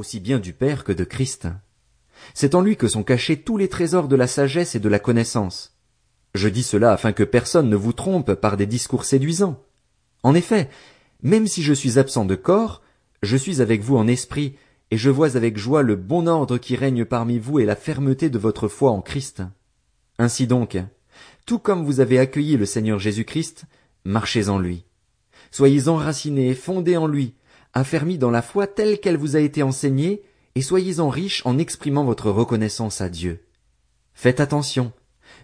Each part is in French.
aussi bien du Père que de Christ. C'est en lui que sont cachés tous les trésors de la sagesse et de la connaissance. Je dis cela afin que personne ne vous trompe par des discours séduisants. En effet, même si je suis absent de corps, je suis avec vous en esprit, et je vois avec joie le bon ordre qui règne parmi vous et la fermeté de votre foi en Christ. Ainsi donc, tout comme vous avez accueilli le Seigneur Jésus-Christ, marchez en lui. Soyez enracinés et fondés en lui, affermis dans la foi telle qu'elle vous a été enseignée, et soyez-en riches en exprimant votre reconnaissance à Dieu. Faites attention,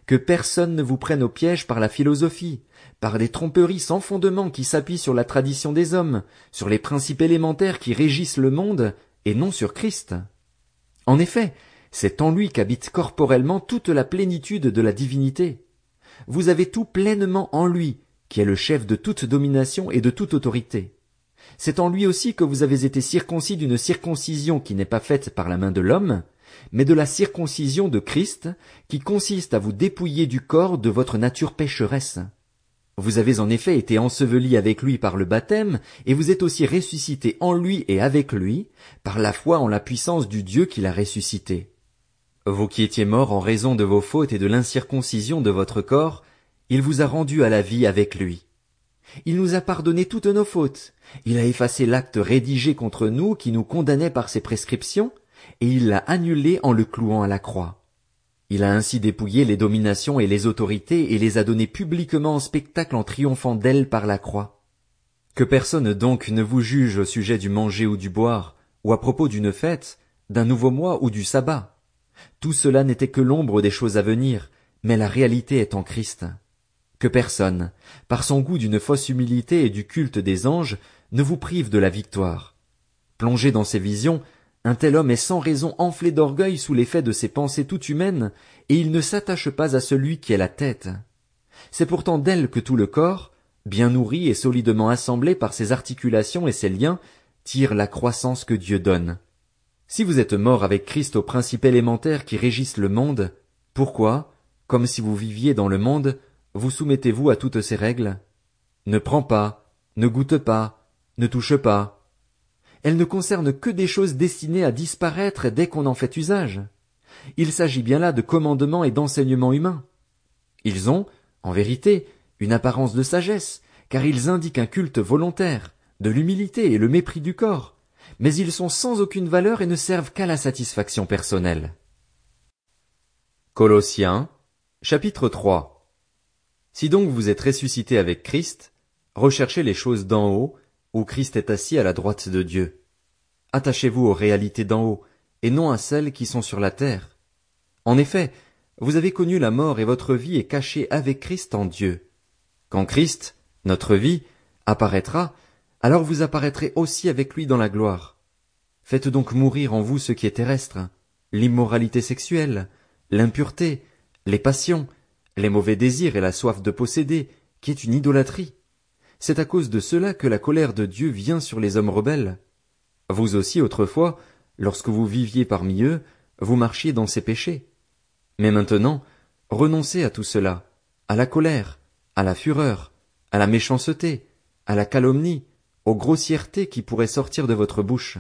que personne ne vous prenne au piège par la philosophie, par des tromperies sans fondement qui s'appuient sur la tradition des hommes, sur les principes élémentaires qui régissent le monde, et non sur Christ. En effet, c'est en lui qu'habite corporellement toute la plénitude de la divinité. Vous avez tout pleinement en lui, qui est le chef de toute domination et de toute autorité. C'est en lui aussi que vous avez été circoncis d'une circoncision qui n'est pas faite par la main de l'homme, mais de la circoncision de Christ, qui consiste à vous dépouiller du corps de votre nature pécheresse. Vous avez en effet été ensevelis avec lui par le baptême, et vous êtes aussi ressuscités en lui et avec lui, par la foi en la puissance du Dieu qui l'a ressuscité. Vous qui étiez morts en raison de vos fautes et de l'incirconcision de votre corps, il vous a rendu à la vie avec lui. Il nous a pardonné toutes nos fautes. Il a effacé l'acte rédigé contre nous qui nous condamnait par ses prescriptions, et il l'a annulé en le clouant à la croix. Il a ainsi dépouillé les dominations et les autorités et les a données publiquement en spectacle en triomphant d'elles par la croix. Que personne donc ne vous juge au sujet du manger ou du boire, ou à propos d'une fête, d'un nouveau mois ou du sabbat. Tout cela n'était que l'ombre des choses à venir, mais la réalité est en Christ que personne, par son goût d'une fausse humilité et du culte des anges, ne vous prive de la victoire. Plongé dans ses visions, un tel homme est sans raison enflé d'orgueil sous l'effet de ses pensées toutes humaines, et il ne s'attache pas à celui qui est la tête. C'est pourtant d'elle que tout le corps, bien nourri et solidement assemblé par ses articulations et ses liens, tire la croissance que Dieu donne. Si vous êtes mort avec Christ aux principes élémentaires qui régissent le monde, pourquoi, comme si vous viviez dans le monde, vous soumettez-vous à toutes ces règles? Ne prends pas, ne goûte pas, ne touche pas. Elles ne concernent que des choses destinées à disparaître dès qu'on en fait usage. Il s'agit bien là de commandements et d'enseignements humains. Ils ont, en vérité, une apparence de sagesse, car ils indiquent un culte volontaire, de l'humilité et le mépris du corps, mais ils sont sans aucune valeur et ne servent qu'à la satisfaction personnelle. Colossiens, chapitre 3 si donc vous êtes ressuscité avec Christ, recherchez les choses d'en haut, où Christ est assis à la droite de Dieu. Attachez-vous aux réalités d'en haut, et non à celles qui sont sur la terre. En effet, vous avez connu la mort et votre vie est cachée avec Christ en Dieu. Quand Christ, notre vie, apparaîtra, alors vous apparaîtrez aussi avec lui dans la gloire. Faites donc mourir en vous ce qui est terrestre, l'immoralité sexuelle, l'impureté, les passions, les mauvais désirs et la soif de posséder, qui est une idolâtrie. C'est à cause de cela que la colère de Dieu vient sur les hommes rebelles. Vous aussi autrefois, lorsque vous viviez parmi eux, vous marchiez dans ces péchés. Mais maintenant, renoncez à tout cela, à la colère, à la fureur, à la méchanceté, à la calomnie, aux grossièretés qui pourraient sortir de votre bouche.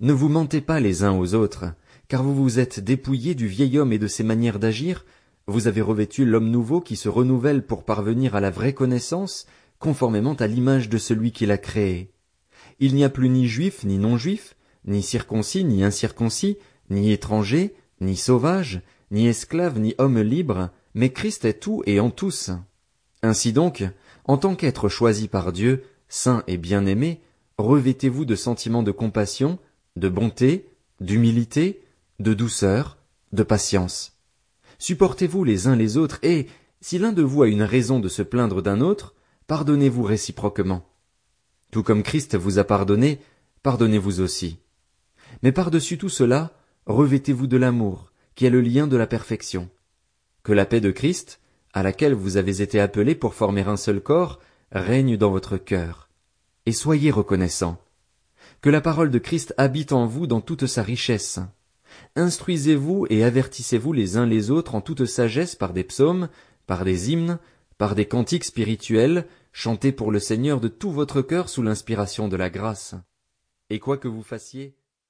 Ne vous mentez pas les uns aux autres, car vous vous êtes dépouillés du vieil homme et de ses manières d'agir vous avez revêtu l'homme nouveau qui se renouvelle pour parvenir à la vraie connaissance, conformément à l'image de celui qui l'a créé. Il n'y a plus ni juif ni non-juif, ni circoncis ni incirconcis, ni étranger, ni sauvage, ni esclave ni homme libre, mais Christ est tout et en tous. Ainsi donc, en tant qu'être choisi par Dieu, saint et bien-aimé, revêtez-vous de sentiments de compassion, de bonté, d'humilité, de douceur, de patience supportez-vous les uns les autres, et, si l'un de vous a une raison de se plaindre d'un autre, pardonnez-vous réciproquement. Tout comme Christ vous a pardonné, pardonnez-vous aussi. Mais par-dessus tout cela, revêtez-vous de l'amour, qui est le lien de la perfection. Que la paix de Christ, à laquelle vous avez été appelés pour former un seul corps, règne dans votre cœur. Et soyez reconnaissants. Que la parole de Christ habite en vous dans toute sa richesse. Instruisez-vous et avertissez-vous les uns les autres en toute sagesse par des psaumes, par des hymnes, par des cantiques spirituels, chantés pour le Seigneur de tout votre cœur sous l'inspiration de la grâce. Et quoi que vous fassiez,